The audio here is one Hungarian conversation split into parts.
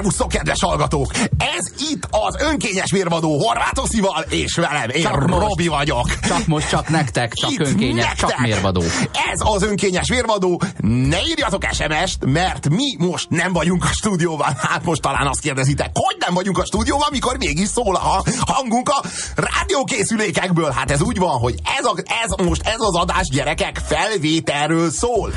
Szervusztok, kedves hallgatók! Ez itt az önkényes mérvadó Horvátoszival, és velem, én Csak most. Robi vagyok. Csak most, csak nektek, csak Itt önkényes, nektek. csak mérvadó. Ez az önkényes mérvadó. Ne írjatok SMS-t, mert mi most nem vagyunk a stúdióban. Hát most talán azt kérdezitek, hogy nem vagyunk a stúdióban, mikor mégis szól a hangunk a rádiókészülékekből. Hát ez úgy van, hogy ez, a, ez most ez az adás gyerekek felvételről szól.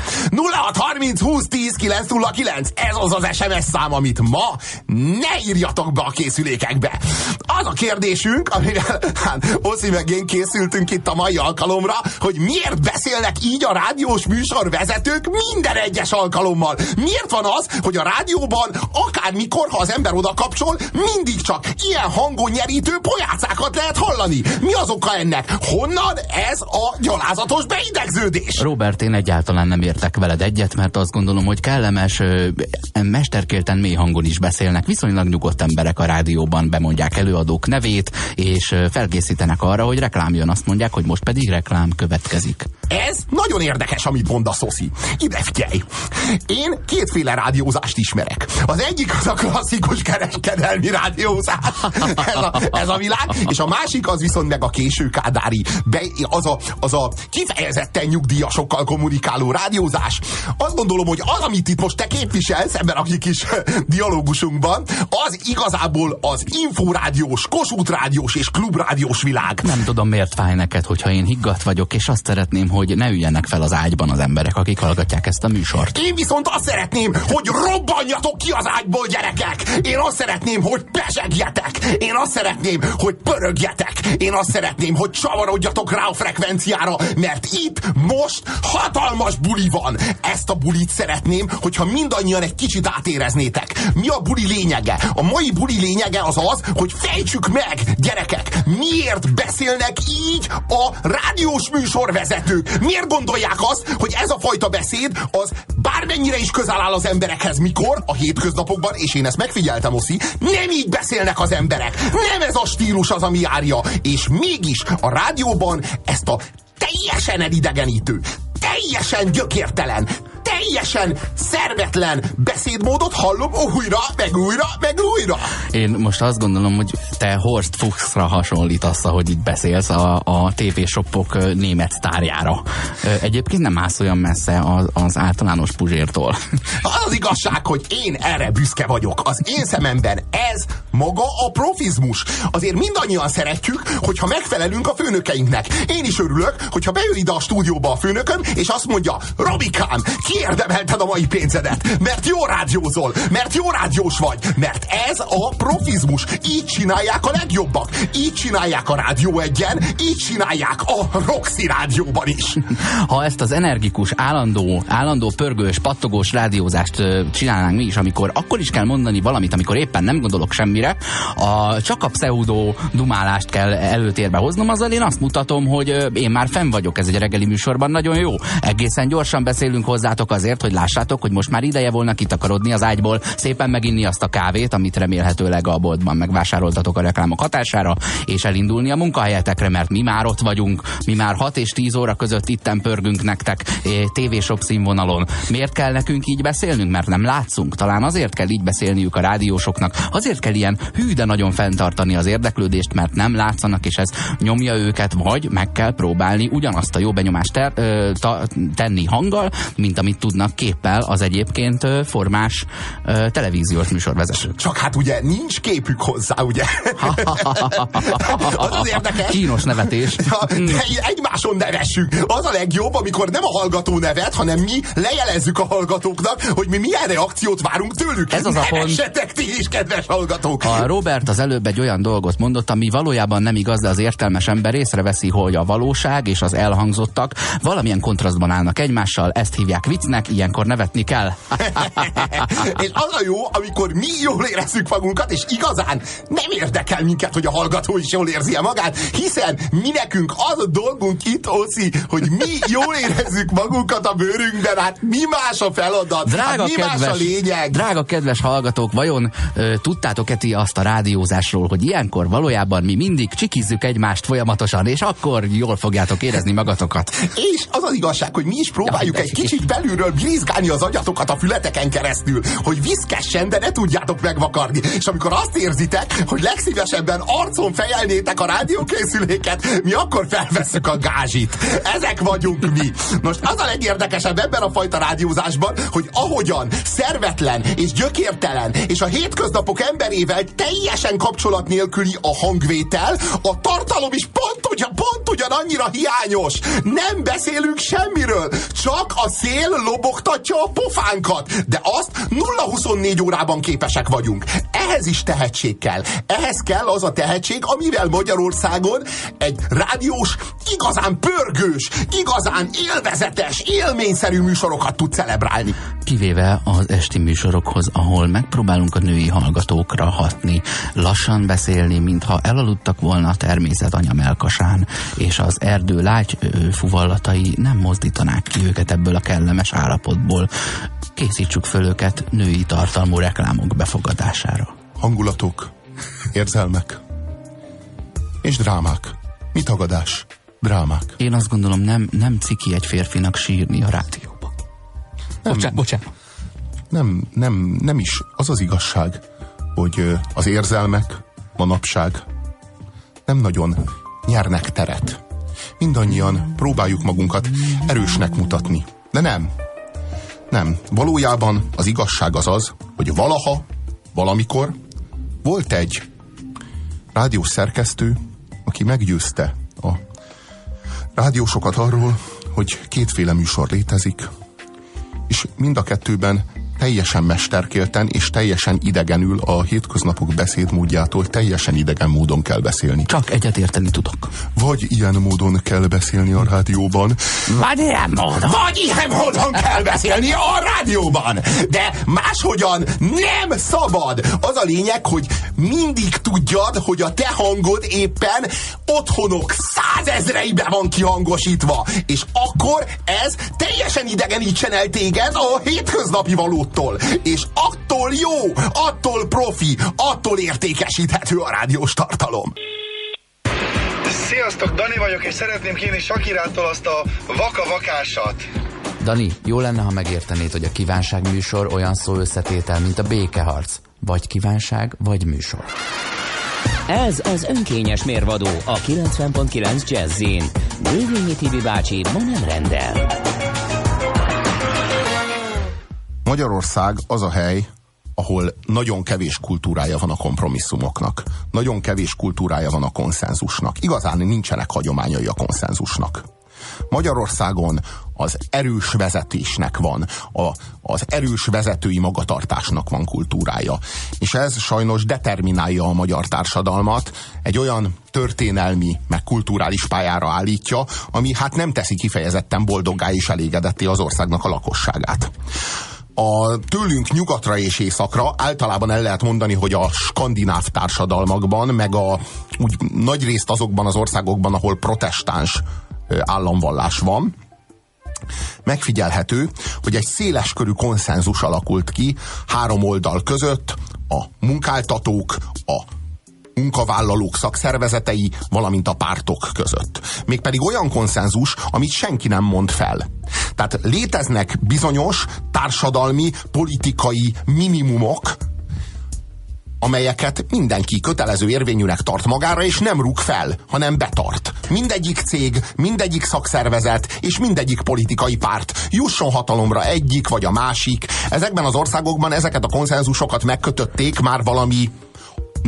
0630 20 10 909. Ez az az SMS szám, amit ma ne írjatok be a készülékekbe. Az a kérdésünk, amivel hát, Oszi meg én készültünk itt a mai alkalomra, hogy miért beszélnek így a rádiós műsor vezetők minden egyes alkalommal. Miért van az, hogy a rádióban akármikor, ha az ember oda kapcsol, mindig csak ilyen hangon nyerítő pojácákat lehet hallani. Mi az oka ennek? Honnan ez a gyalázatos beidegződés? Robert, én egyáltalán nem értek veled egyet, mert azt gondolom, hogy kellemes, mesterkélten mély hangon is beszélnek. Viszonylag nyugodt emberek a rádióban bemondják előadók nevét, és felkészítenek arra, hogy reklám jön. Azt mondják, hogy most pedig reklám következik. Ez nagyon érdekes, amit mond a Szoszi. Ide figyelj! Én kétféle rádiózást ismerek. Az egyik az a klasszikus kereskedelmi rádiózás. Ez a, ez a világ. És a másik az viszont meg a késő kádári. Be, az, a, az a kifejezetten nyugdíjasokkal kommunikáló rádiózás. Azt gondolom, hogy az, amit itt most te képviselsz ebben a kis dialógusunkban, az igazából az inforádiós, kosútrádiós és klubrádiós világ. Nem tudom, miért fáj neked, hogyha én higgadt vagyok, és azt szeretném, hogy ne üljenek fel az ágyban az emberek, akik hallgatják ezt a műsort. Én viszont azt szeretném, hogy robbanjatok ki az ágyból, gyerekek! Én azt szeretném, hogy pesegjetek! Én azt szeretném, hogy pörögjetek! Én azt szeretném, hogy csavarodjatok rá a frekvenciára, mert itt most hatalmas buli van! Ezt a bulit szeretném, hogyha mindannyian egy kicsit átéreznétek. Mi a buli lényege? A mai buli lényege az az, hogy fejtsük meg, gyerekek, miért beszélnek így a rádiós műsorvezetők? Miért gondolják azt, hogy ez a fajta beszéd az bármennyire is közel áll az emberekhez, mikor a hétköznapokban, és én ezt megfigyeltem, Oszi, nem így beszélnek az emberek. Nem ez a stílus az, ami járja. És mégis a rádióban ezt a teljesen elidegenítő, teljesen gyökértelen, teljesen szervetlen beszédmódot hallom újra, meg újra, meg újra. Én most azt gondolom, hogy te Horst Fuchsra hasonlítasz, ahogy itt beszélsz a, a TV-shopok ö, német sztárjára. Ö, Egyébként nem állsz olyan messze az, az általános puzsértól. Az az igazság, hogy én erre büszke vagyok. Az én szememben ez maga a profizmus. Azért mindannyian szeretjük, hogyha megfelelünk a főnökeinknek. Én is örülök, hogyha bejön ide a stúdióba a főnököm, és azt mondja, Robikám, kiérdemelted a mai pénzedet, mert jó rádiózol, mert jó rádiós vagy, mert ez a profizmus. Így csinálják a legjobbak. Így csinálják a Rádió egyen, így csinálják a Roxy rádióban is. Ha ezt az energikus, állandó, állandó pörgős, pattogós rádiózást csinálnánk mi is, amikor akkor is kell mondani valamit, amikor éppen nem gondolok semmire, a, csak a pseudo dumálást kell előtérbe hoznom, azzal én azt mutatom, hogy én már fenn vagyok ez egy reggeli műsorban, nagyon jó. Egészen gyorsan beszélünk hozzátok azért, hogy lássátok, hogy most már ideje volna kitakarodni az ágyból, szépen meginni azt a kávét, amit remélhetőleg a boltban megvásároltatok a reklámok hatására, és elindulni a munkahelyetekre, mert mi már ott vagyunk, mi már 6 és 10 óra között itten pörgünk nektek eh, tévésok színvonalon. Miért kell nekünk így beszélnünk? Mert nem látszunk. Talán azért kell így beszélniük a rádiósoknak, azért kell ilyen hű, de nagyon fenntartani az érdeklődést, mert nem látszanak, és ez nyomja őket, vagy meg kell próbálni ugyanazt a jó benyomást ter, ö, ta, tenni hanggal, mint amit tudnak képpel az egyébként formás televíziós műsorvezetők. Csak hát ugye nincs képük hozzá, ugye? az az érdekes. Kínos nevetés. De egymáson nevessük. Az a legjobb, amikor nem a hallgató nevet, hanem mi lejelezzük a hallgatóknak, hogy mi milyen reakciót várunk tőlük. Ez az a pont. Ti is, kedves hallgatók! A Robert az előbb egy olyan dolgot mondott, ami valójában nem igaz, de az értelmes ember észreveszi, hogy a valóság és az elhangzottak valamilyen kontrasztban állnak egymással, ezt hívják viccnek, ilyenkor nevetni kell. és az a jó, amikor mi jól érezzük magunkat, és igazán nem érdekel minket, hogy a hallgató is jól érzi -e magát, hiszen mi nekünk az a dolgunk itt, Oszi, hogy mi jól érezzük magunkat a bőrünkben, hát mi más a feladat, Drága hát mi kedves, más a lényeg. drága kedves hallgatók, vajon ö, tudtátok-e ti azt a rádiózásról, hogy ilyenkor valójában mi mindig csikizzük egymást folyamatosan, és akkor jól fogjátok érezni magatokat. És az az igazság, hogy mi is próbáljuk ja, egy kicsit belülről brizgálni az agyatokat a fületeken keresztül, hogy viszkessen, de ne tudjátok megvakarni. És amikor azt érzitek, hogy legszívesebben arcon fejelnétek a rádiókészüléket, mi akkor felveszünk a gázsit. Ezek vagyunk mi. Most az a legérdekesebb ebben a fajta rádiózásban, hogy ahogyan szervetlen és gyökértelen és a hétköznapok emberével teljesen kapcsolat nélküli a hangvétel, a tartalom is pont, ugyan, pont ugyanannyira hiányos. Nem beszélünk semmiről, csak a szél lobogtatja a pofánkat, de azt 0-24 órában képesek vagyunk. Ehhez is tehetség kell. Ehhez kell az a tehetség, amivel Magyarországon egy rádiós, igazán pörgős, igazán élvezetes, élményszerű műsorokat tud celebrálni. Kivéve az esti műsorokhoz, ahol megpróbálunk a női hallgatókra hatni, lassan beszélni, mintha elaludtak volna a természet anya melkasán, és az erdő lágy fuvallatai nem mozdítanák ki őket ebből a kellemes állapotból. Készítsük föl őket női tartalmú reklámok befogadására. Hangulatok, érzelmek és drámák. Mi tagadás? Drámák. Én azt gondolom, nem, nem ciki egy férfinak sírni a rádióban. Bocsánat, bocsánat. Nem, nem, nem is. Az az igazság, hogy az érzelmek manapság nem nagyon nyernek teret. Mindannyian próbáljuk magunkat erősnek mutatni. De nem. Nem. Valójában az igazság az az, hogy valaha, valamikor volt egy rádiós szerkesztő, aki meggyőzte a rádiósokat arról, hogy kétféle műsor létezik, és mind a kettőben teljesen mesterkélten és teljesen idegenül a hétköznapok beszédmódjától teljesen idegen módon kell beszélni. Csak egyetérteni tudok. Vagy ilyen módon kell beszélni a rádióban. Vagy ilyen módon. Vagy ilyen módon kell beszélni a rádióban. De máshogyan nem szabad. Az a lényeg, hogy mindig tudjad, hogy a te hangod éppen otthonok százezreibe van kihangosítva. És akkor ez teljesen idegenítsen el téged a hétköznapi valót attól, és attól jó, attól profi, attól értékesíthető a rádiós tartalom. Sziasztok, Dani vagyok, és szeretném kérni Sakirától azt a vaka-vakásat. Dani, jó lenne, ha megértenéd, hogy a kívánság műsor olyan szó összetétel, mint a békeharc. Vagy kívánság, vagy műsor. Ez az önkényes mérvadó a 90.9 Jazzin. Dévényi Tibi bácsi ma nem rendel. Magyarország az a hely, ahol nagyon kevés kultúrája van a kompromisszumoknak. Nagyon kevés kultúrája van a konszenzusnak. Igazán nincsenek hagyományai a konszenzusnak. Magyarországon az erős vezetésnek van, a, az erős vezetői magatartásnak van kultúrája. És ez sajnos determinálja a magyar társadalmat, egy olyan történelmi, meg kulturális pályára állítja, ami hát nem teszi kifejezetten boldoggá és elégedetté az országnak a lakosságát a tőlünk nyugatra és északra általában el lehet mondani, hogy a skandináv társadalmakban, meg a úgy nagy részt azokban az országokban, ahol protestáns államvallás van, megfigyelhető, hogy egy széleskörű konszenzus alakult ki három oldal között, a munkáltatók, a munkavállalók szakszervezetei, valamint a pártok között. Mégpedig olyan konszenzus, amit senki nem mond fel. Tehát léteznek bizonyos társadalmi, politikai minimumok, amelyeket mindenki kötelező érvényűnek tart magára, és nem rúg fel, hanem betart. Mindegyik cég, mindegyik szakszervezet és mindegyik politikai párt jusson hatalomra egyik vagy a másik. Ezekben az országokban ezeket a konszenzusokat megkötötték már valami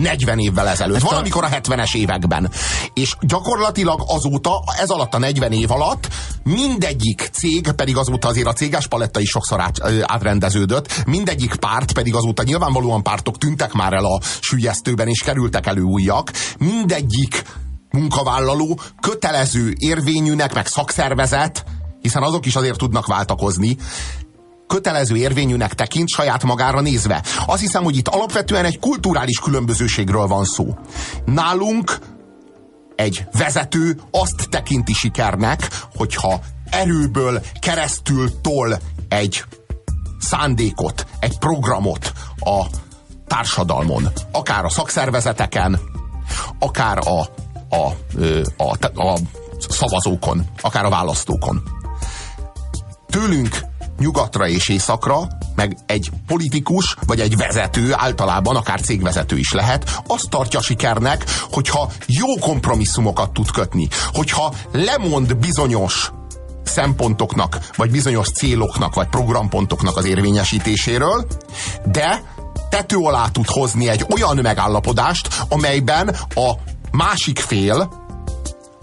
40 évvel ezelőtt, Ezt valamikor a 70-es években. És gyakorlatilag azóta, ez alatt a 40 év alatt mindegyik cég, pedig azóta azért a céges paletta is sokszor át, átrendeződött, mindegyik párt, pedig azóta nyilvánvalóan pártok tűntek már el a sülyeztőben, és kerültek elő újak, mindegyik munkavállaló kötelező érvényűnek, meg szakszervezet, hiszen azok is azért tudnak váltakozni, kötelező érvényűnek tekint saját magára nézve. Azt hiszem, hogy itt alapvetően egy kulturális különbözőségről van szó. Nálunk egy vezető azt tekinti sikernek, hogyha erőből keresztül tol egy szándékot, egy programot a társadalmon, akár a szakszervezeteken, akár a, a, a, a, a szavazókon, akár a választókon. Tőlünk nyugatra és északra, meg egy politikus, vagy egy vezető, általában akár cégvezető is lehet, azt tartja sikernek, hogyha jó kompromisszumokat tud kötni, hogyha lemond bizonyos szempontoknak, vagy bizonyos céloknak, vagy programpontoknak az érvényesítéséről, de tető alá tud hozni egy olyan megállapodást, amelyben a másik fél,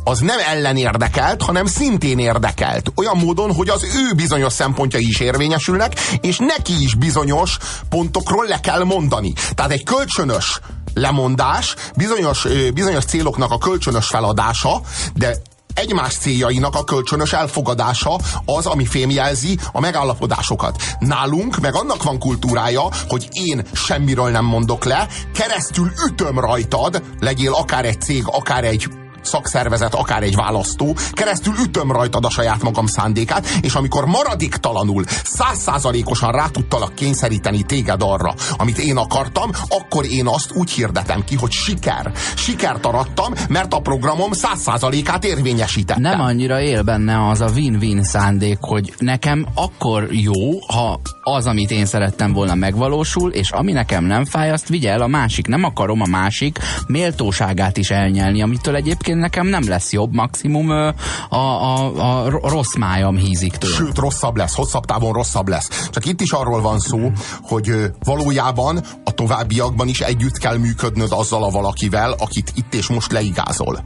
az nem ellen érdekelt, hanem szintén érdekelt. Olyan módon, hogy az ő bizonyos szempontjai is érvényesülnek, és neki is bizonyos pontokról le kell mondani. Tehát egy kölcsönös lemondás, bizonyos, bizonyos céloknak a kölcsönös feladása, de egymás céljainak a kölcsönös elfogadása az, ami fémjelzi a megállapodásokat. Nálunk meg annak van kultúrája, hogy én semmiről nem mondok le, keresztül ütöm rajtad, legyél akár egy cég, akár egy szakszervezet, akár egy választó, keresztül ütöm rajtad a saját magam szándékát, és amikor maradéktalanul, százszázalékosan rá tudtalak kényszeríteni téged arra, amit én akartam, akkor én azt úgy hirdetem ki, hogy siker. Sikert arattam, mert a programom százszázalékát érvényesítettem. Nem annyira él benne az a win-win szándék, hogy nekem akkor jó, ha az, amit én szerettem volna megvalósul, és ami nekem nem fáj, azt vigye el a másik. Nem akarom a másik méltóságát is elnyelni, amitől egyébként egyébként nekem nem lesz jobb, maximum a, a, a rossz májam hízik tőle. Sőt, rosszabb lesz, hosszabb távon rosszabb lesz. Csak itt is arról van szó, hogy valójában a továbbiakban is együtt kell működnöd azzal a valakivel, akit itt és most leigázol.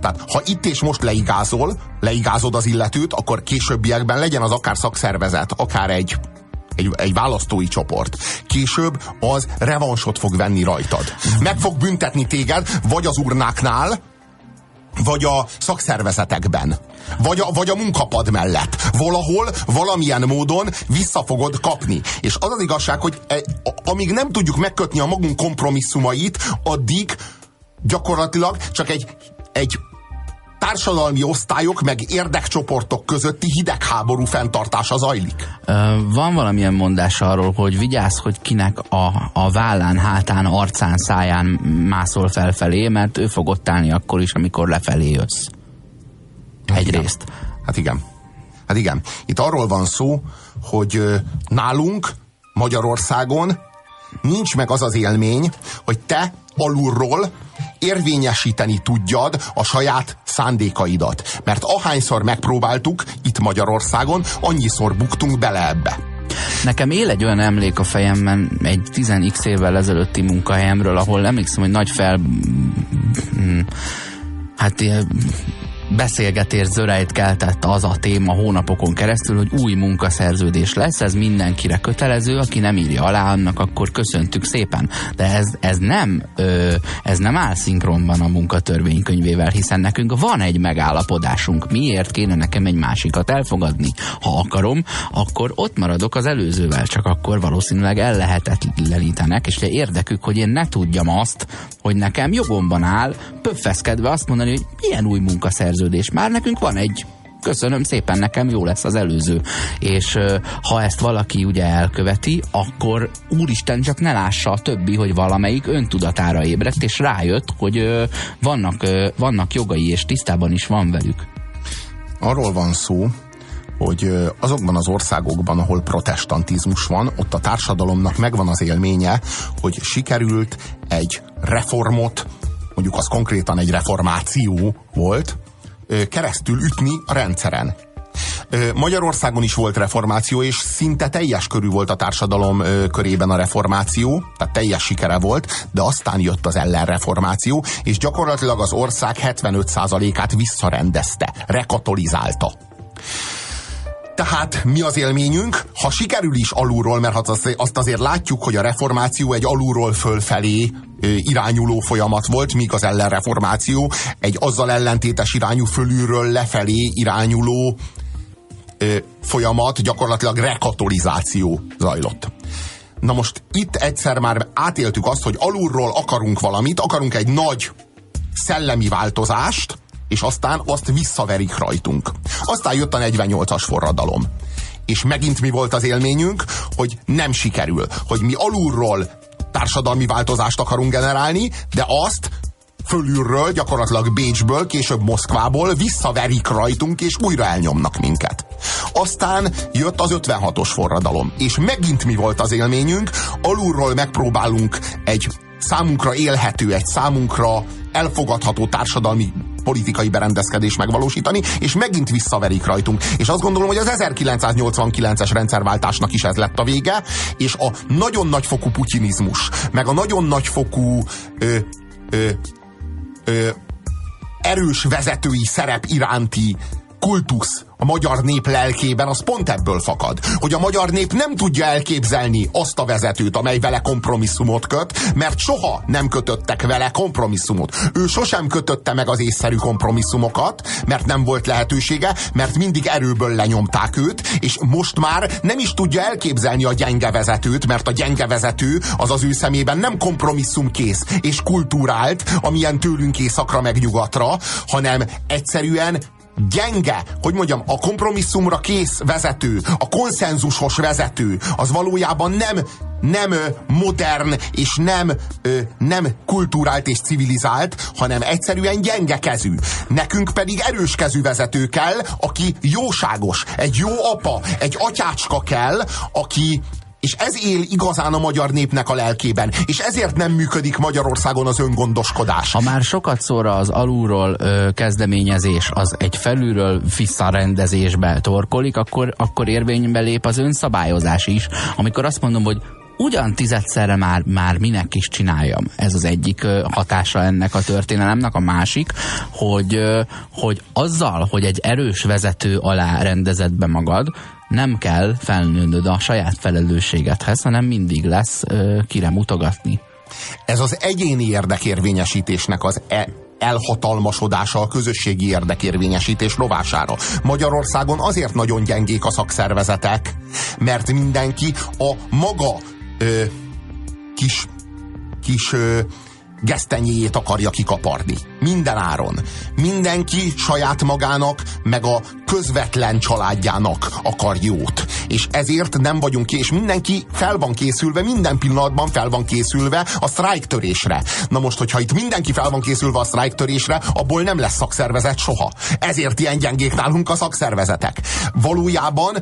Tehát ha itt és most leigázol, leigázod az illetőt, akkor későbbiekben legyen az akár szakszervezet, akár egy egy, egy választói csoport. Később az revansot fog venni rajtad. Meg fog büntetni téged, vagy az urnáknál, vagy a szakszervezetekben, vagy a, vagy a munkapad mellett. Valahol, valamilyen módon vissza fogod kapni. És az az igazság, hogy e, amíg nem tudjuk megkötni a magunk kompromisszumait, addig gyakorlatilag csak egy, egy társadalmi osztályok meg érdekcsoportok közötti hidegháború fenntartása zajlik. Van valamilyen mondás arról, hogy vigyázz, hogy kinek a, a vállán, hátán, arcán, száján mászol felfelé, mert ő fog ott állni akkor is, amikor lefelé jössz. Hát Egyrészt. Igen. Hát igen. Hát igen. Itt arról van szó, hogy nálunk Magyarországon nincs meg az az élmény, hogy te alulról érvényesíteni tudjad a saját szándékaidat. Mert ahányszor megpróbáltuk itt Magyarországon, annyiszor buktunk bele ebbe. Nekem él egy olyan emlék a fejemben egy 10x évvel ezelőtti munkahelyemről, ahol emlékszem, hogy nagy fel... Mm, hát beszélgetés zörejt keltett az a téma hónapokon keresztül, hogy új munkaszerződés lesz, ez mindenkire kötelező, aki nem írja alá, annak akkor köszöntük szépen. De ez, ez nem ez nem áll szinkronban a munkatörvénykönyvével, hiszen nekünk van egy megállapodásunk. Miért kéne nekem egy másikat elfogadni? Ha akarom, akkor ott maradok az előzővel, csak akkor valószínűleg ellehetetlenítenek, és érdekük, hogy én ne tudjam azt, hogy nekem jogomban áll pöffeszkedve azt mondani, hogy milyen új munkaszerződés szerződés. Már nekünk van egy köszönöm szépen, nekem jó lesz az előző. És ha ezt valaki ugye elköveti, akkor úristen csak ne lássa a többi, hogy valamelyik öntudatára ébredt, és rájött, hogy vannak, vannak jogai, és tisztában is van velük. Arról van szó, hogy azokban az országokban, ahol protestantizmus van, ott a társadalomnak megvan az élménye, hogy sikerült egy reformot, mondjuk az konkrétan egy reformáció volt, keresztül ütni a rendszeren. Magyarországon is volt reformáció, és szinte teljes körű volt a társadalom körében a reformáció, tehát teljes sikere volt, de aztán jött az ellenreformáció, és gyakorlatilag az ország 75%-át visszarendezte, rekatolizálta. Tehát mi az élményünk? Ha sikerül is alulról, mert azt azért látjuk, hogy a reformáció egy alulról fölfelé irányuló folyamat volt, míg az ellenreformáció egy azzal ellentétes irányú fölülről lefelé irányuló folyamat, gyakorlatilag rekatolizáció zajlott. Na most itt egyszer már átéltük azt, hogy alulról akarunk valamit, akarunk egy nagy szellemi változást, és aztán azt visszaverik rajtunk. Aztán jött a 48-as forradalom. És megint mi volt az élményünk, hogy nem sikerül, hogy mi alulról társadalmi változást akarunk generálni, de azt fölülről, gyakorlatilag Bécsből, később Moszkvából visszaverik rajtunk, és újra elnyomnak minket. Aztán jött az 56-os forradalom, és megint mi volt az élményünk? Alulról megpróbálunk egy számunkra élhető, egy számunkra elfogadható társadalmi politikai berendezkedés megvalósítani, és megint visszaverik rajtunk. És azt gondolom, hogy az 1989-es rendszerváltásnak is ez lett a vége, és a nagyon nagyfokú putinizmus, meg a nagyon nagyfokú ö, ö, ö, erős vezetői szerep iránti kultusz a magyar nép lelkében, az pont ebből fakad. Hogy a magyar nép nem tudja elképzelni azt a vezetőt, amely vele kompromisszumot köt, mert soha nem kötöttek vele kompromisszumot. Ő sosem kötötte meg az észszerű kompromisszumokat, mert nem volt lehetősége, mert mindig erőből lenyomták őt, és most már nem is tudja elképzelni a gyenge vezetőt, mert a gyenge vezető az az ő szemében nem kompromisszumkész és kultúrált, amilyen tőlünk északra meg nyugatra, hanem egyszerűen gyenge, hogy mondjam, a kompromisszumra kész vezető, a konszenzusos vezető, az valójában nem nem modern és nem, nem kulturált és civilizált, hanem egyszerűen gyenge kezű. Nekünk pedig erős kezű vezető kell, aki jóságos, egy jó apa, egy atyácska kell, aki, és ez él igazán a magyar népnek a lelkében, és ezért nem működik Magyarországon az öngondoskodás. Ha már sokat szóra az alulról ö, kezdeményezés, az egy felülről visszarendezésbe torkolik, akkor, akkor érvénybe lép az önszabályozás is. Amikor azt mondom, hogy ugyan tizedszerre már, már minek is csináljam. Ez az egyik hatása ennek a történelemnek. A másik, hogy, hogy azzal, hogy egy erős vezető alá rendezed be magad, nem kell felnőnöd a saját felelősségedhez, hanem mindig lesz ö, kire mutogatni. Ez az egyéni érdekérvényesítésnek az e elhatalmasodása a közösségi érdekérvényesítés rovására. Magyarországon azért nagyon gyengék a szakszervezetek, mert mindenki a maga ö, kis, kis ö, gesztenyéjét akarja kikaparni. Minden áron. Mindenki saját magának, meg a közvetlen családjának akar jót. És ezért nem vagyunk ki, és mindenki fel van készülve, minden pillanatban fel van készülve a sztrájk törésre. Na most, hogyha itt mindenki fel van készülve a sztrájk törésre, abból nem lesz szakszervezet soha. Ezért ilyen gyengék nálunk a szakszervezetek. Valójában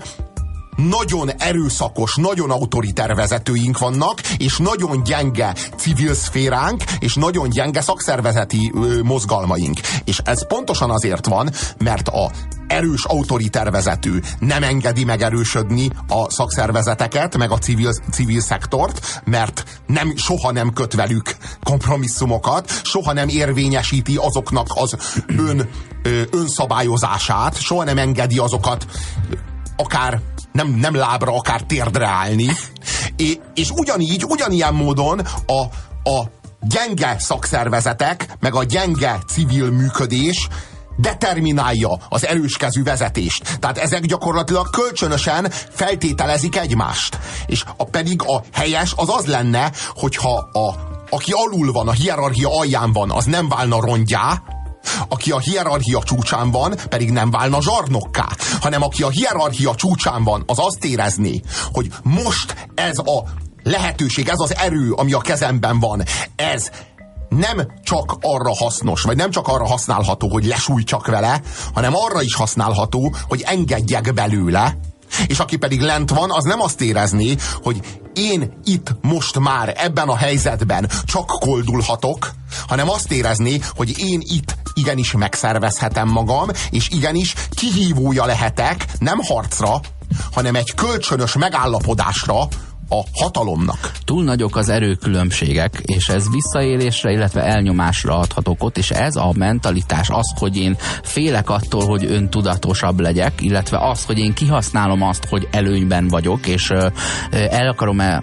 nagyon erőszakos, nagyon autoriter vezetőink vannak, és nagyon gyenge civil szféránk, és nagyon gyenge szakszervezeti ö, mozgalmaink. És ez pontosan azért van, mert a erős autoriter vezető nem engedi megerősödni a szakszervezeteket, meg a civil, civil szektort, mert nem, soha nem köt velük kompromisszumokat, soha nem érvényesíti azoknak az ön, ö, önszabályozását, soha nem engedi azokat akár nem, nem lábra, akár térdre állni. É, és ugyanígy, ugyanilyen módon a, a gyenge szakszervezetek, meg a gyenge civil működés determinálja az erőskezű vezetést. Tehát ezek gyakorlatilag kölcsönösen feltételezik egymást. És a, pedig a helyes az az lenne, hogyha a, aki alul van, a hierarchia alján van, az nem válna rongyá, aki a hierarchia csúcsán van, pedig nem válna zsarnokká, hanem aki a hierarchia csúcsán van, az azt érezné, hogy most ez a lehetőség, ez az erő, ami a kezemben van, ez nem csak arra hasznos, vagy nem csak arra használható, hogy lesújtsak vele, hanem arra is használható, hogy engedjek belőle, és aki pedig lent van, az nem azt érezné, hogy én itt most már ebben a helyzetben csak koldulhatok, hanem azt érezné, hogy én itt igenis megszervezhetem magam, és igenis kihívója lehetek nem harcra, hanem egy kölcsönös megállapodásra, a hatalomnak. Túl nagyok az erőkülönbségek, és ez visszaélésre, illetve elnyomásra adhat okot, és ez a mentalitás, az, hogy én félek attól, hogy öntudatosabb legyek, illetve az, hogy én kihasználom azt, hogy előnyben vagyok, és el akarom -e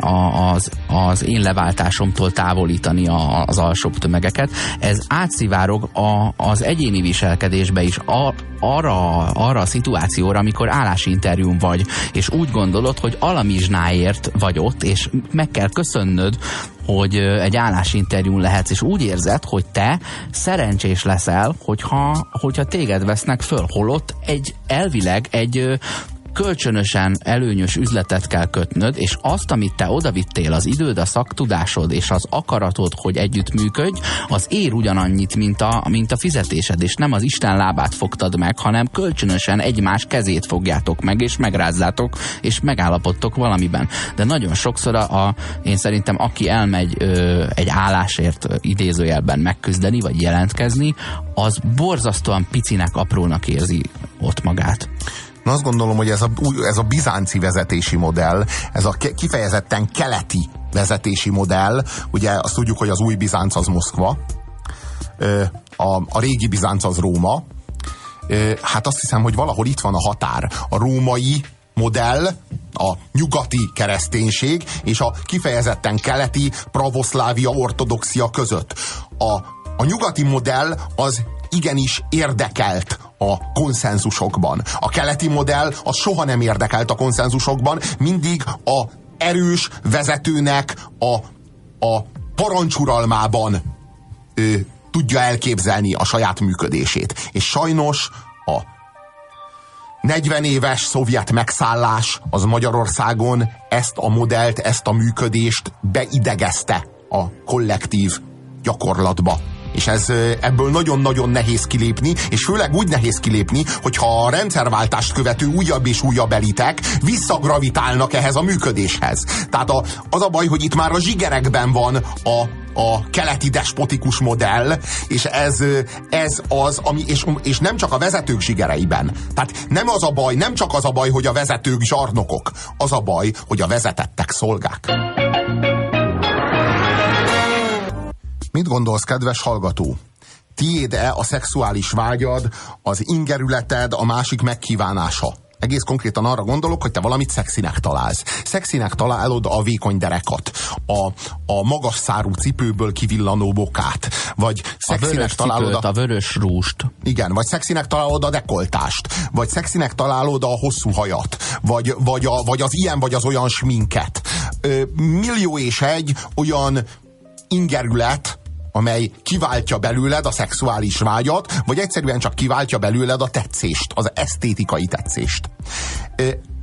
az, az én leváltásomtól távolítani az alsóbb tömegeket, ez átszivárog a, az egyéni viselkedésbe is, a, arra, arra a szituációra, amikor állásinterjún vagy, és úgy gondolod, hogy alamizsnáért vagy ott, és meg kell köszönnöd, hogy egy állásinterjún lehetsz, és úgy érzed, hogy te szerencsés leszel, hogyha, hogyha téged vesznek föl, holott egy elvileg egy kölcsönösen előnyös üzletet kell kötnöd, és azt, amit te odavittél, az időd, a szaktudásod és az akaratod, hogy együttműködj, az ér ugyanannyit, mint a, mint a fizetésed, és nem az Isten lábát fogtad meg, hanem kölcsönösen egymás kezét fogjátok meg, és megrázzátok, és megállapodtok valamiben. De nagyon sokszor a, a én szerintem aki elmegy ö, egy állásért idézőjelben megküzdeni, vagy jelentkezni, az borzasztóan picinek, aprónak érzi ott magát. Na azt gondolom, hogy ez a, ez a bizánci vezetési modell, ez a kifejezetten keleti vezetési modell, ugye azt tudjuk, hogy az új Bizánc az Moszkva, a, a régi Bizánc az Róma, hát azt hiszem, hogy valahol itt van a határ. A római modell, a nyugati kereszténység és a kifejezetten keleti pravoszlávia ortodoxia között. A, a nyugati modell az igenis érdekelt a konszenzusokban. A keleti modell az soha nem érdekelt a konszenzusokban, mindig a erős vezetőnek a, a parancsuralmában ö, tudja elképzelni a saját működését. És sajnos a 40 éves szovjet megszállás az Magyarországon ezt a modellt, ezt a működést beidegezte a kollektív gyakorlatba. És ez, ebből nagyon-nagyon nehéz kilépni, és főleg úgy nehéz kilépni, hogyha a rendszerváltást követő újabb és újabb elitek visszagravitálnak ehhez a működéshez. Tehát a, az a baj, hogy itt már a zsigerekben van a, a keleti despotikus modell, és ez, ez az, ami, és, és nem csak a vezetők zsigereiben. Tehát nem az a baj, nem csak az a baj, hogy a vezetők zsarnokok, az a baj, hogy a vezetettek szolgák. Mit gondolsz, kedves hallgató? Tiéd-e a szexuális vágyad, az ingerületed, a másik megkívánása? Egész konkrétan arra gondolok, hogy te valamit szexinek találsz. Szexinek találod a vékony derekat, a, a magas szárú cipőből kivillanó bokát, vagy szexinek a találod cipőt, a... a vörös rúst. Igen, vagy szexinek találod a dekoltást, vagy szexinek találod a hosszú hajat, vagy, vagy, a, vagy az ilyen vagy az olyan sminket. Ö, millió és egy olyan ingerület, amely kiváltja belőled a szexuális vágyat, vagy egyszerűen csak kiváltja belőled a tetszést, az esztétikai tetszést.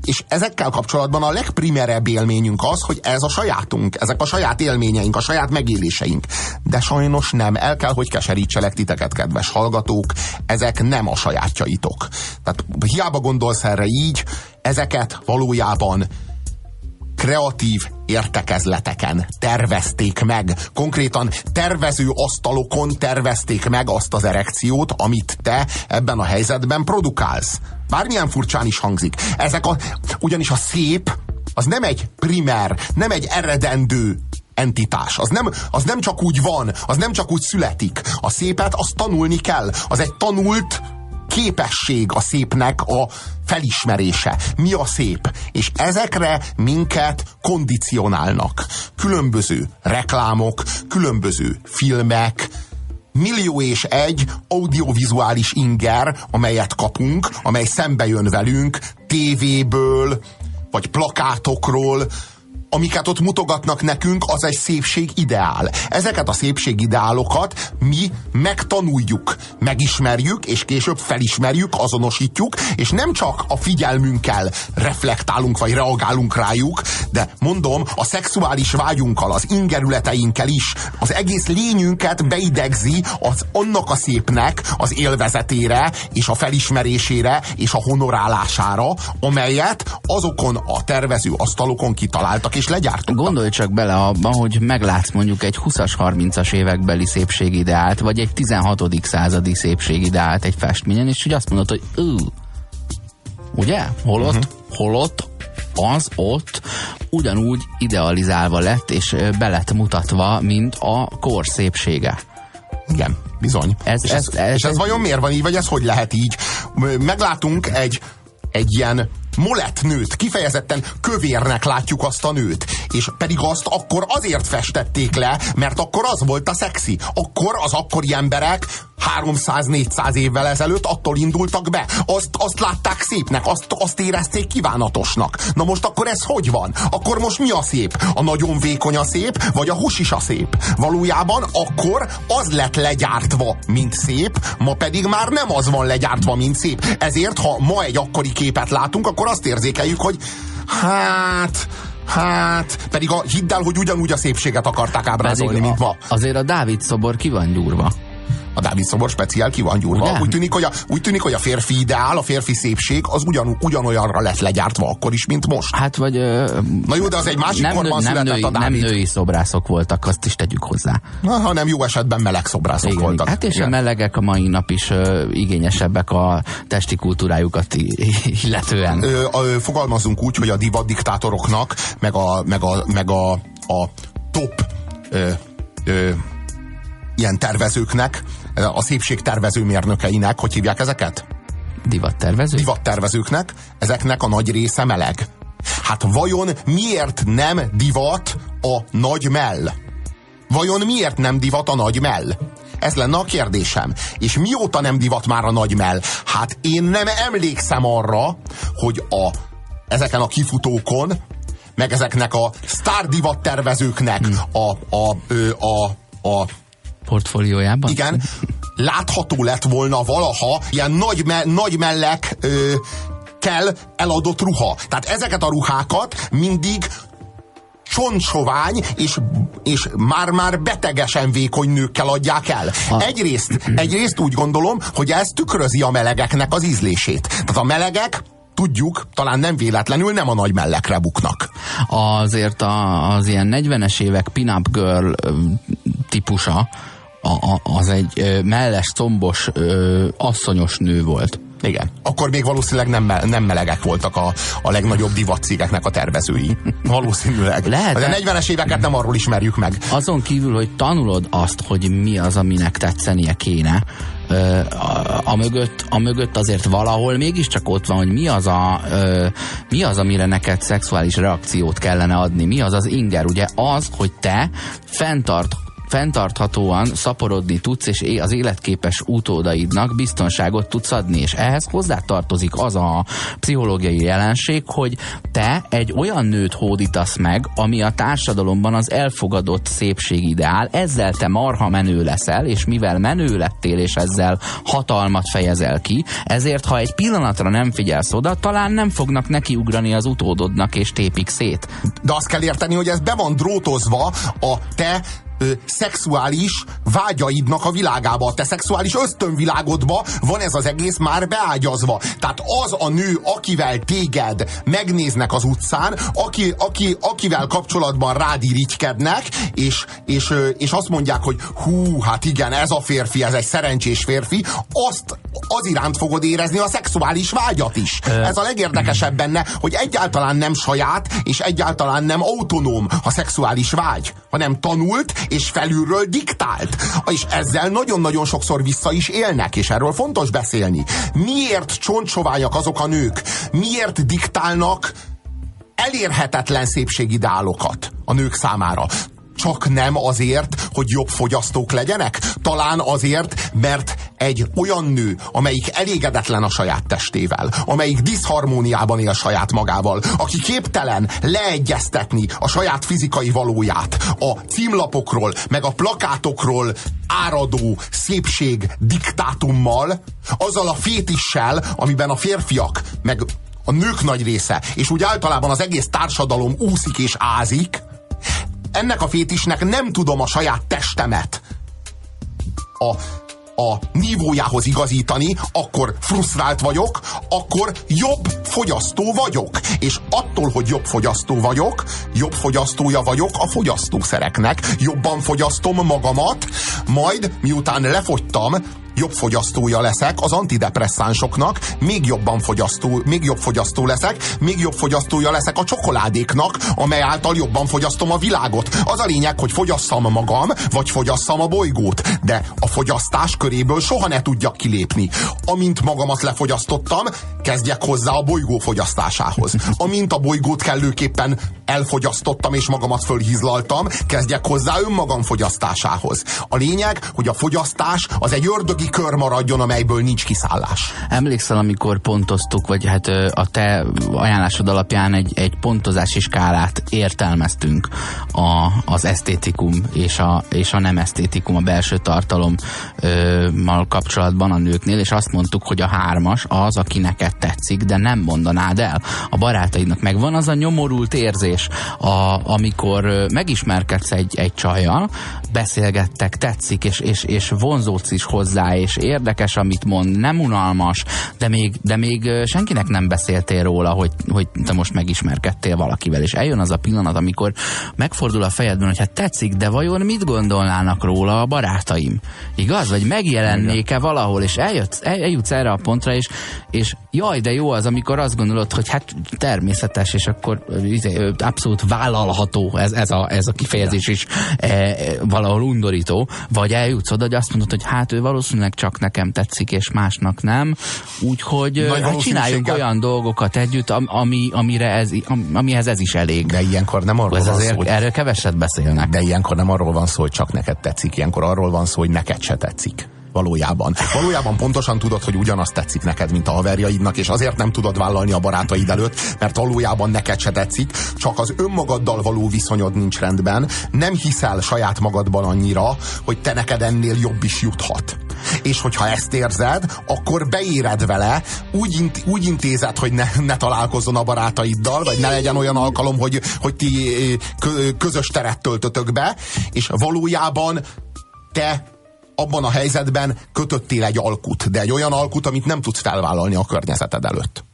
És ezekkel kapcsolatban a legprimerebb élményünk az, hogy ez a sajátunk, ezek a saját élményeink, a saját megéléseink. De sajnos nem. El kell, hogy keserítselek titeket, kedves hallgatók, ezek nem a sajátjaitok. Tehát hiába gondolsz erre így, ezeket valójában kreatív értekezleteken tervezték meg. Konkrétan tervező asztalokon tervezték meg azt az erekciót, amit te ebben a helyzetben produkálsz. Bármilyen furcsán is hangzik. Ezek a, ugyanis a szép az nem egy primer, nem egy eredendő entitás. Az nem, az nem csak úgy van, az nem csak úgy születik. A szépet azt tanulni kell. Az egy tanult képesség a szépnek a felismerése. Mi a szép? És ezekre minket kondicionálnak. Különböző reklámok, különböző filmek, millió és egy audiovizuális inger, amelyet kapunk, amely szembe jön velünk tévéből, vagy plakátokról, amiket ott mutogatnak nekünk, az egy szépség ideál. Ezeket a szépség ideálokat mi megtanuljuk, megismerjük, és később felismerjük, azonosítjuk, és nem csak a figyelmünkkel reflektálunk, vagy reagálunk rájuk, de mondom, a szexuális vágyunkkal, az ingerületeinkkel is, az egész lényünket beidegzi az annak a szépnek az élvezetére, és a felismerésére, és a honorálására, amelyet azokon a tervező asztalokon kitaláltak, és legyártottak. Gondolj csak bele abba, hogy meglátsz mondjuk egy 20-as, 30-as évekbeli szépségideált, vagy egy 16. századi szépségideált egy festményen, és hogy azt mondod, hogy ő, ugye? Holott, uh-huh. holott az ott ugyanúgy idealizálva lett, és be lett mutatva, mint a kor szépsége. Igen, bizony. Ez, és ez, ez, ez, és ez, ez vajon miért van így, vagy ez hogy lehet így? Meglátunk egy, egy ilyen molett nőt, kifejezetten kövérnek látjuk azt a nőt. És pedig azt akkor azért festették le, mert akkor az volt a szexi. Akkor az akkori emberek 300-400 évvel ezelőtt attól indultak be. Azt, azt látták szépnek, azt, azt érezték kívánatosnak. Na most akkor ez hogy van? Akkor most mi a szép? A nagyon vékony a szép, vagy a hús is a szép? Valójában akkor az lett legyártva, mint szép, ma pedig már nem az van legyártva, mint szép. Ezért, ha ma egy akkori képet látunk, akkor azt érzékeljük, hogy hát, Hát, pedig a, hidd el, hogy ugyanúgy a szépséget akarták ábrázolni, Pedig mint a, ma. Azért a Dávid szobor ki van gyúrva. A Dávid szobor speciál ki van gyúrva. Úgy tűnik, hogy a, úgy tűnik, hogy a férfi ideál, a férfi szépség az ugyan, ugyanolyanra lett legyártva akkor is, mint most. Hát vagy... Ö, Na jó, de az egy másik nem, korban nem, született női, a nem Dávid. női szobrászok voltak, azt is tegyük hozzá. Na, hanem jó esetben meleg szobrászok Igen, voltak. Hát és Igen. a melegek a mai nap is ö, igényesebbek a testi kultúrájukat illetően. Ö, ö, fogalmazunk úgy, hogy a divat diktátoroknak, meg a, meg a, meg a, a top ö, ö, ilyen tervezőknek, a szépség tervező mérnökeinek, hogy hívják ezeket? Divattervező? divattervezőknek, ezeknek a nagy része meleg. Hát vajon miért nem divat a nagy mell? Vajon miért nem divat a nagy mell? Ez lenne a kérdésem. És mióta nem divat már a nagy mell? Hát én nem emlékszem arra, hogy a, ezeken a kifutókon, meg ezeknek a sztár divattervezőknek a, a, ö, a, a Portfóliójában? igen, látható lett volna valaha ilyen nagy, me, nagy mellek ö, kell eladott ruha. Tehát ezeket a ruhákat mindig csontsovány és, és már-már betegesen vékony nőkkel adják el. Egyrészt, egyrészt úgy gondolom, hogy ez tükrözi a melegeknek az ízlését. Tehát a melegek tudjuk, talán nem véletlenül nem a nagy mellekre buknak. Azért a, az ilyen 40-es évek pin-up girl típusa, a, a, az egy ö, melles, combos, ö, asszonyos nő volt. Igen. Akkor még valószínűleg nem, nem melegek voltak a, a legnagyobb divatcégeknek a tervezői. Valószínűleg. Lehet, De a de- 40-es éveket nem arról ismerjük meg. Azon kívül, hogy tanulod azt, hogy mi az, aminek tetszenie kéne, ö, a, a, mögött, a mögött azért valahol mégiscsak ott van, hogy mi az, a, ö, mi az, amire neked szexuális reakciót kellene adni. Mi az az inger, ugye az, hogy te fenntart fenntarthatóan szaporodni tudsz, és az életképes utódaidnak biztonságot tudsz adni, és ehhez hozzátartozik az a pszichológiai jelenség, hogy te egy olyan nőt hódítasz meg, ami a társadalomban az elfogadott szépségideál, ezzel te marha menő leszel, és mivel menő lettél, és ezzel hatalmat fejezel ki, ezért ha egy pillanatra nem figyelsz oda, talán nem fognak nekiugrani az utódodnak, és tépik szét. De azt kell érteni, hogy ez be van drótozva a te ö, szexuális vágyaidnak a világába, a te szexuális ösztönvilágodba van ez az egész már beágyazva. Tehát az a nő, akivel téged megnéznek az utcán, aki, aki, akivel kapcsolatban rád irigykednek, és, és, és azt mondják, hogy hú, hát igen, ez a férfi, ez egy szerencsés férfi, azt az iránt fogod érezni a szexuális vágyat is. Ez a legérdekesebb benne, hogy egyáltalán nem saját, és egyáltalán nem autonóm a szexuális vágy, hanem tanult és felülről diktált. És ezzel nagyon-nagyon sokszor vissza is élnek, és erről fontos beszélni. Miért csontsoványak azok a nők? Miért diktálnak elérhetetlen szépségideálokat a nők számára. Csak nem azért, hogy jobb fogyasztók legyenek? Talán azért, mert egy olyan nő, amelyik elégedetlen a saját testével, amelyik diszharmóniában él saját magával, aki képtelen leegyeztetni a saját fizikai valóját a címlapokról, meg a plakátokról áradó szépség diktátummal, azzal a fétissel, amiben a férfiak, meg a nők nagy része, és úgy általában az egész társadalom úszik és ázik, ennek a fétisnek nem tudom a saját testemet a, a nívójához igazítani, akkor frusztrált vagyok, akkor jobb fogyasztó vagyok. És attól, hogy jobb fogyasztó vagyok, jobb fogyasztója vagyok a fogyasztószereknek, jobban fogyasztom magamat, majd miután lefogytam, jobb fogyasztója leszek az antidepresszánsoknak, még jobban fogyasztó, még jobb fogyasztó leszek, még jobb fogyasztója leszek a csokoládéknak, amely által jobban fogyasztom a világot. Az a lényeg, hogy fogyasszam magam, vagy fogyasszam a bolygót, de a fogyasztás köréből soha ne tudjak kilépni. Amint magamat lefogyasztottam, kezdjek hozzá a bolygó fogyasztásához. Amint a bolygót kellőképpen elfogyasztottam és magamat fölhizlaltam, kezdjek hozzá önmagam fogyasztásához. A lényeg, hogy a fogyasztás az egy ördögi kör maradjon, amelyből nincs kiszállás. Emlékszel, amikor pontoztuk, vagy hát a te ajánlásod alapján egy, egy pontozási skálát értelmeztünk a, az esztétikum és a, és a nem esztétikum, a belső tartalommal kapcsolatban a nőknél, és azt mondtuk, hogy a hármas az, aki neked tetszik, de nem mondanád el. A barátaidnak megvan az a nyomorult érzés, a, amikor megismerkedsz egy, egy csajjal, beszélgettek, tetszik, és, és, és vonzódsz is hozzá, és érdekes, amit mond, nem unalmas, de még, de még senkinek nem beszéltél róla, hogy, hogy te most megismerkedtél valakivel, és eljön az a pillanat, amikor megfordul a fejedben, hogy hát tetszik, de vajon mit gondolnának róla a barátaim? Igaz? Vagy megjelennék-e valahol, és eljött, eljutsz erre a pontra, és, és jaj, de jó az, amikor azt gondolod, hogy hát természetes, és akkor izé, abszolút vállalható ez, ez, a, ez a kifejezés is e, valahol undorító, vagy eljutsz oda, hogy azt mondod, hogy hát ő valószínűleg csak nekem tetszik, és másnak nem, úgyhogy hát csináljunk olyan dolgokat együtt, ami, amire ez, amihez ez is elég. De ilyenkor nem arról ez van azért, szó, hogy... Erről keveset beszélnek. De ilyenkor nem arról van szó, hogy csak neked tetszik, ilyenkor arról van szó, hogy neked se tetszik valójában. Valójában pontosan tudod, hogy ugyanazt tetszik neked, mint a haverjaidnak, és azért nem tudod vállalni a barátaid előtt, mert valójában neked se tetszik, csak az önmagaddal való viszonyod nincs rendben, nem hiszel saját magadban annyira, hogy te neked ennél jobb is juthat. És hogyha ezt érzed, akkor beéred vele, úgy, int, úgy intézed, hogy ne, ne találkozzon a barátaiddal, vagy ne legyen olyan alkalom, hogy, hogy ti közös teret töltötök be, és valójában te abban a helyzetben kötöttél egy alkut, de egy olyan alkut, amit nem tudsz felvállalni a környezeted előtt.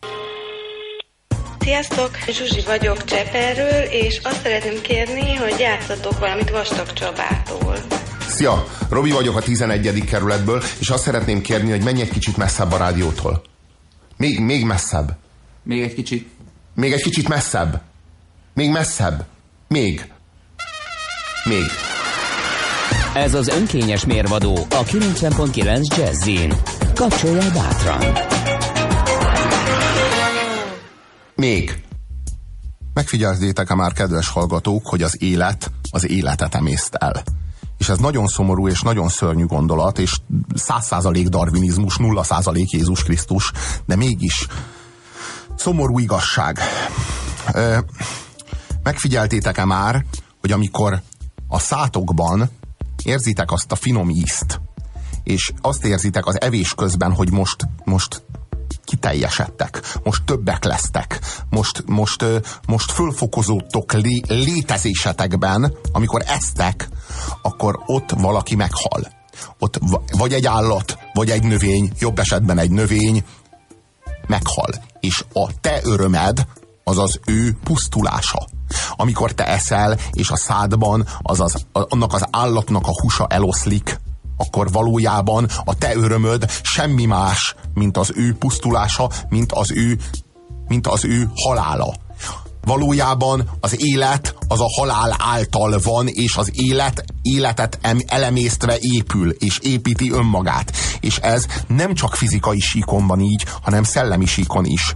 Sziasztok, Zsuzsi vagyok Cseperről, és azt szeretném kérni, hogy játszatok valamit Vastag Csabától. Szia, Robi vagyok a 11. kerületből, és azt szeretném kérni, hogy menj egy kicsit messzebb a rádiótól. Még, még messzebb. Még egy kicsit. Még egy kicsit messzebb. Még messzebb. Még. Még. Ez az önkényes mérvadó a 90.9 Jazzin. Kapcsolja bátran. Még. Megfigyelzétek-e már, kedves hallgatók, hogy az élet az életet emészt el. És ez nagyon szomorú és nagyon szörnyű gondolat, és száz százalék darwinizmus, nulla százalék Jézus Krisztus, de mégis szomorú igazság. Megfigyeltétek-e már, hogy amikor a szátokban érzitek azt a finom ízt, és azt érzitek az evés közben, hogy most, most kiteljesedtek, most többek lesztek, most, most, most fölfokozódtok lé, létezésetekben, amikor esztek, akkor ott valaki meghal. Ott vagy egy állat, vagy egy növény, jobb esetben egy növény meghal. És a te örömed az az ő pusztulása. Amikor te eszel, és a szádban az az, annak az állatnak a húsa eloszlik, akkor valójában a te örömöd semmi más, mint az ő pusztulása, mint az ő, mint az ő halála. Valójában az élet az a halál által van, és az élet életet elemésztve épül, és építi önmagát. És ez nem csak fizikai síkon van így, hanem szellemi síkon is.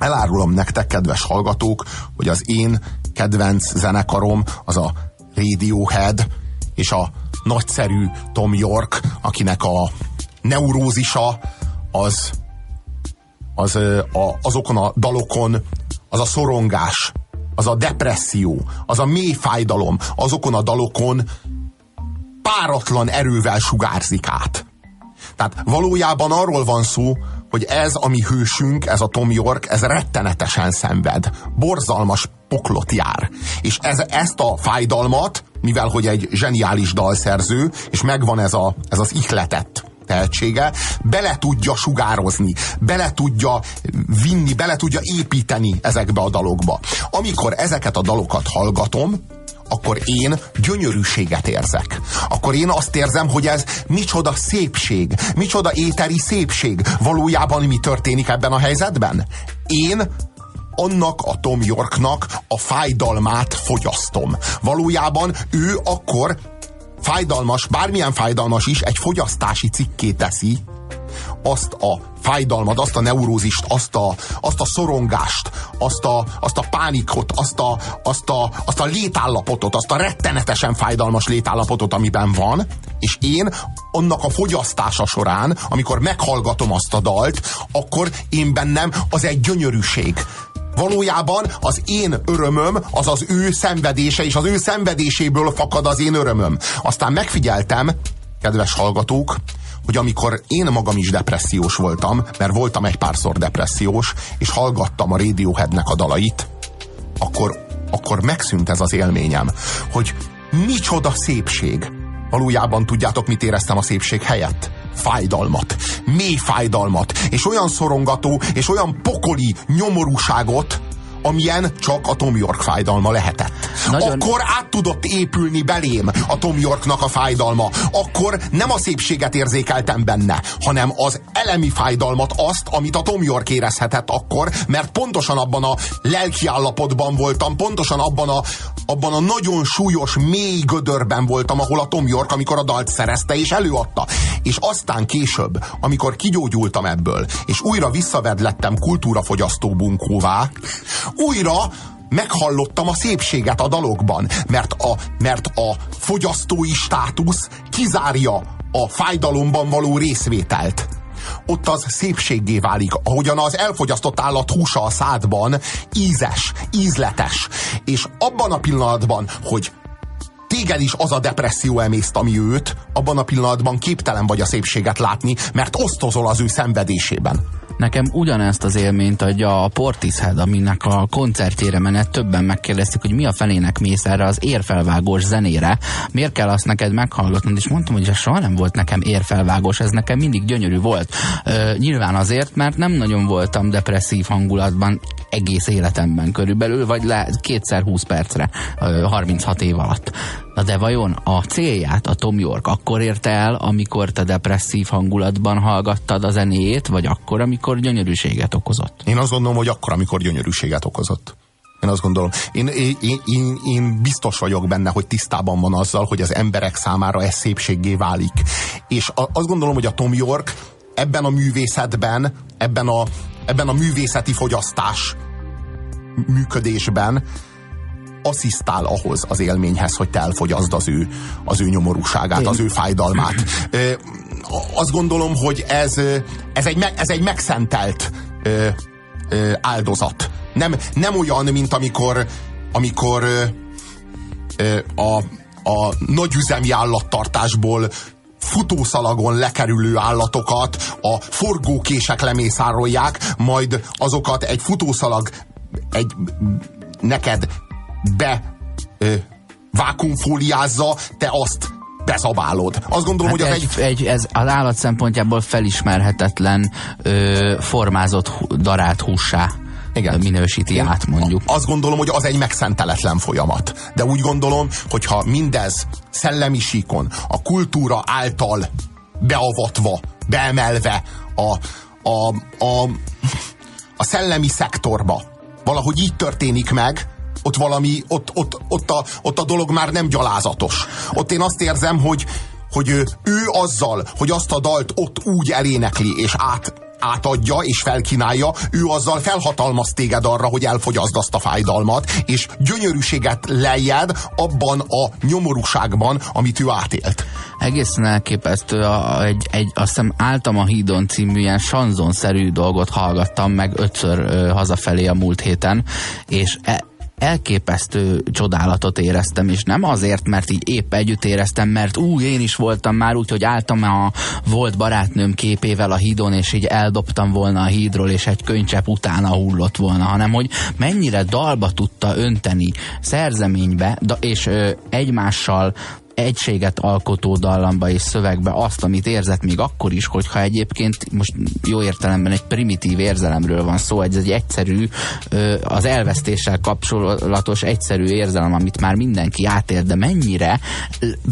Elárulom nektek, kedves hallgatók, hogy az én kedvenc zenekarom az a Radiohead, és a nagyszerű Tom York, akinek a neurózisa az, az a, azokon a dalokon, az a szorongás, az a depresszió, az a mély fájdalom, azokon a dalokon páratlan erővel sugárzik át. Tehát valójában arról van szó, hogy ez a mi hősünk, ez a Tom York, ez rettenetesen szenved. Borzalmas poklot jár. És ez, ezt a fájdalmat, mivel hogy egy zseniális dalszerző, és megvan ez, a, ez az ihletett tehetsége, bele tudja sugározni, bele tudja vinni, bele tudja építeni ezekbe a dalokba. Amikor ezeket a dalokat hallgatom, akkor én gyönyörűséget érzek. Akkor én azt érzem, hogy ez micsoda szépség, micsoda éteri szépség. Valójában mi történik ebben a helyzetben? Én annak a Tom Yorknak a fájdalmát fogyasztom. Valójában ő akkor fájdalmas, bármilyen fájdalmas is, egy fogyasztási cikké teszi azt a fájdalmad, azt a neurózist, azt a, azt a szorongást, azt a, azt a pánikot, azt a, azt, a, azt a létállapotot, azt a rettenetesen fájdalmas létállapotot, amiben van, és én annak a fogyasztása során, amikor meghallgatom azt a dalt, akkor én bennem az egy gyönyörűség. Valójában az én örömöm az az ő szenvedése, és az ő szenvedéséből fakad az én örömöm. Aztán megfigyeltem, kedves hallgatók, hogy amikor én magam is depressziós voltam, mert voltam egy párszor depressziós, és hallgattam a Radioheadnek a dalait, akkor, akkor megszűnt ez az élményem, hogy micsoda szépség. Valójában tudjátok, mit éreztem a szépség helyett? Fájdalmat. Mély fájdalmat. És olyan szorongató, és olyan pokoli nyomorúságot, amilyen csak a Tom York fájdalma lehetett. Nagyon... Akkor át tudott épülni belém a Tom Yorknak a fájdalma. Akkor nem a szépséget érzékeltem benne, hanem az elemi fájdalmat, azt, amit a Tom York érezhetett akkor, mert pontosan abban a lelki állapotban voltam, pontosan abban a, abban a nagyon súlyos, mély gödörben voltam, ahol a Tom York, amikor a dalt szerezte és előadta. És aztán később, amikor kigyógyultam ebből, és újra visszavedlettem kultúrafogyasztó bunkóvá, újra meghallottam a szépséget a dalokban, mert a, mert a fogyasztói státusz kizárja a fájdalomban való részvételt. Ott az szépséggé válik, ahogyan az elfogyasztott állat húsa a szádban ízes, ízletes. És abban a pillanatban, hogy téged is az a depresszió emészt, ami őt, abban a pillanatban képtelen vagy a szépséget látni, mert osztozol az ő szenvedésében. Nekem ugyanezt az élményt adja a Portishead, aminek a koncertjére menet többen megkérdezték, hogy mi a felének mész erre az érfelvágós zenére. Miért kell azt neked meghallgatnod? És mondtam, hogy ez soha nem volt nekem érfelvágós, ez nekem mindig gyönyörű volt. Ö, nyilván azért, mert nem nagyon voltam depresszív hangulatban egész életemben körülbelül, vagy le kétszer 20 percre, 36 év alatt. Na de vajon a célját a Tom York akkor érte el, amikor te depresszív hangulatban hallgattad a zenéjét, vagy akkor, amikor gyönyörűséget okozott? Én azt gondolom, hogy akkor, amikor gyönyörűséget okozott. Én azt gondolom. Én, én, én, én biztos vagyok benne, hogy tisztában van azzal, hogy az emberek számára ez szépséggé válik. És a, azt gondolom, hogy a Tom York ebben a művészetben, ebben a, ebben a művészeti fogyasztás működésben asszisztál ahhoz az élményhez, hogy te elfogyaszd az ő, az ő nyomorúságát, az ő fájdalmát. Ö, azt gondolom, hogy ez, ez, egy, ez egy megszentelt ö, ö, áldozat. Nem, nem olyan, mint amikor, amikor ö, ö, a, a nagyüzemi állattartásból futószalagon lekerülő állatokat a forgókések lemészárolják, majd azokat egy futószalag egy neked be ö, vákumfóliázza, te azt bezabálod. Azt gondolom, hát hogy az egy, egy... Ez az állat szempontjából felismerhetetlen ö, formázott darált húsá igen. minősíti Én át, mondjuk. Azt gondolom, hogy az egy megszenteletlen folyamat. De úgy gondolom, hogyha mindez szellemi síkon, a kultúra által beavatva, beemelve a, a, a, a szellemi szektorba, valahogy így történik meg, ott valami, ott, ott, ott, a, ott a dolog már nem gyalázatos. Ott én azt érzem, hogy, hogy ő, ő azzal, hogy azt a dalt ott úgy elénekli és át, átadja és felkínálja, ő azzal felhatalmaz téged arra, hogy elfogyaszd azt a fájdalmat, és gyönyörűséget lejjed abban a nyomorúságban, amit ő átélt. Egészen elképesztő, a, egy, egy, azt hiszem álltam a hídon című ilyen sanzonszerű dolgot hallgattam meg ötször ö, hazafelé a múlt héten, és e, elképesztő csodálatot éreztem, és nem azért, mert így épp együtt éreztem, mert ú, én is voltam már úgy, hogy álltam a volt barátnőm képével a hídon, és így eldobtam volna a hídról, és egy könycsepp utána hullott volna, hanem hogy mennyire dalba tudta önteni szerzeménybe, és ö, egymással egységet alkotó dallamba és szövegbe azt, amit érzett még akkor is, hogyha egyébként most jó értelemben egy primitív érzelemről van szó, egy, egy egyszerű, az elvesztéssel kapcsolatos egyszerű érzelem, amit már mindenki átér, de mennyire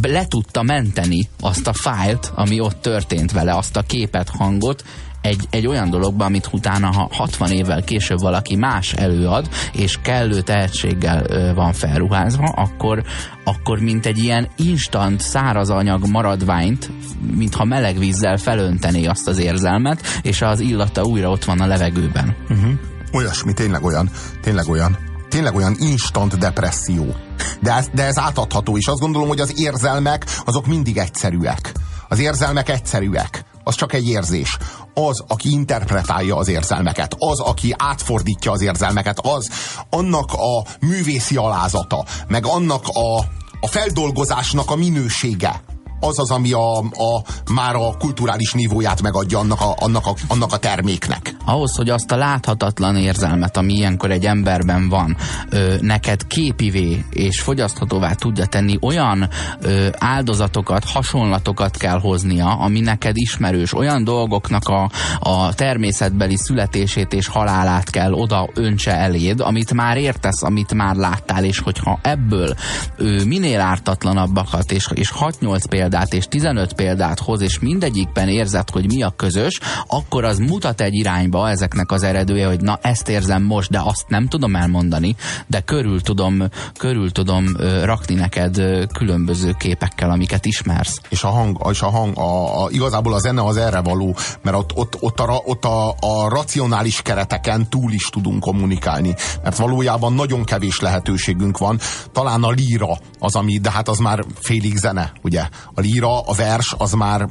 le tudta menteni azt a fájlt, ami ott történt vele, azt a képet, hangot, egy, egy olyan dologba, amit utána, ha 60 évvel később valaki más előad, és kellő tehetséggel van felruházva, akkor, akkor mint egy ilyen instant száraz anyag maradványt, mintha meleg vízzel felöntené azt az érzelmet, és az illata újra ott van a levegőben. Uh-huh. Olyasmi, tényleg olyan, tényleg olyan tényleg olyan instant depresszió. De ez, de ez átadható, és azt gondolom, hogy az érzelmek azok mindig egyszerűek. Az érzelmek egyszerűek. Az csak egy érzés. Az, aki interpretálja az érzelmeket, az, aki átfordítja az érzelmeket, az annak a művészi alázata, meg annak a, a feldolgozásnak a minősége, az az, ami a, a, már a kulturális nívóját megadja annak a, annak, a, annak a terméknek. Ahhoz, hogy azt a láthatatlan érzelmet, ami ilyenkor egy emberben van, ö, neked képivé és fogyaszthatóvá tudja tenni, olyan ö, áldozatokat, hasonlatokat kell hoznia, ami neked ismerős, olyan dolgoknak a, a természetbeli születését és halálát kell oda öntse eléd, amit már értesz, amit már láttál, és hogyha ebből ö, minél ártatlanabbakat és, és 6-8 példát példát és 15 példát hoz, és mindegyikben érzed, hogy mi a közös, akkor az mutat egy irányba ezeknek az eredője, hogy na ezt érzem most, de azt nem tudom elmondani, de körül tudom, körül tudom rakni neked különböző képekkel, amiket ismersz. És a hang, és a hang a, a, igazából a zene az erre való, mert ott, ott, ott, a, ott a, a racionális kereteken túl is tudunk kommunikálni, mert valójában nagyon kevés lehetőségünk van. Talán a líra az, ami, de hát az már félig zene, ugye? A líra, a vers, az már,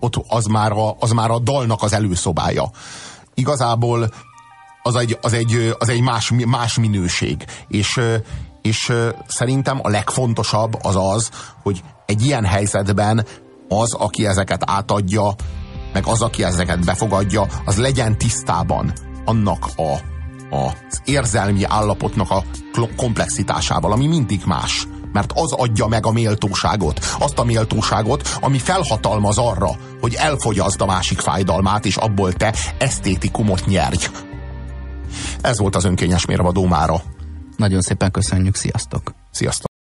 ott, az már, a, az már a dalnak az előszobája. Igazából az egy, az egy, az egy más, más minőség. És, és szerintem a legfontosabb az az, hogy egy ilyen helyzetben az, aki ezeket átadja, meg az, aki ezeket befogadja, az legyen tisztában annak a, a, az érzelmi állapotnak a komplexitásával, ami mindig más mert az adja meg a méltóságot. Azt a méltóságot, ami felhatalmaz arra, hogy elfogyaszd a másik fájdalmát, és abból te esztétikumot nyerj. Ez volt az önkényes mérvadó mára. Nagyon szépen köszönjük, sziasztok! Sziasztok!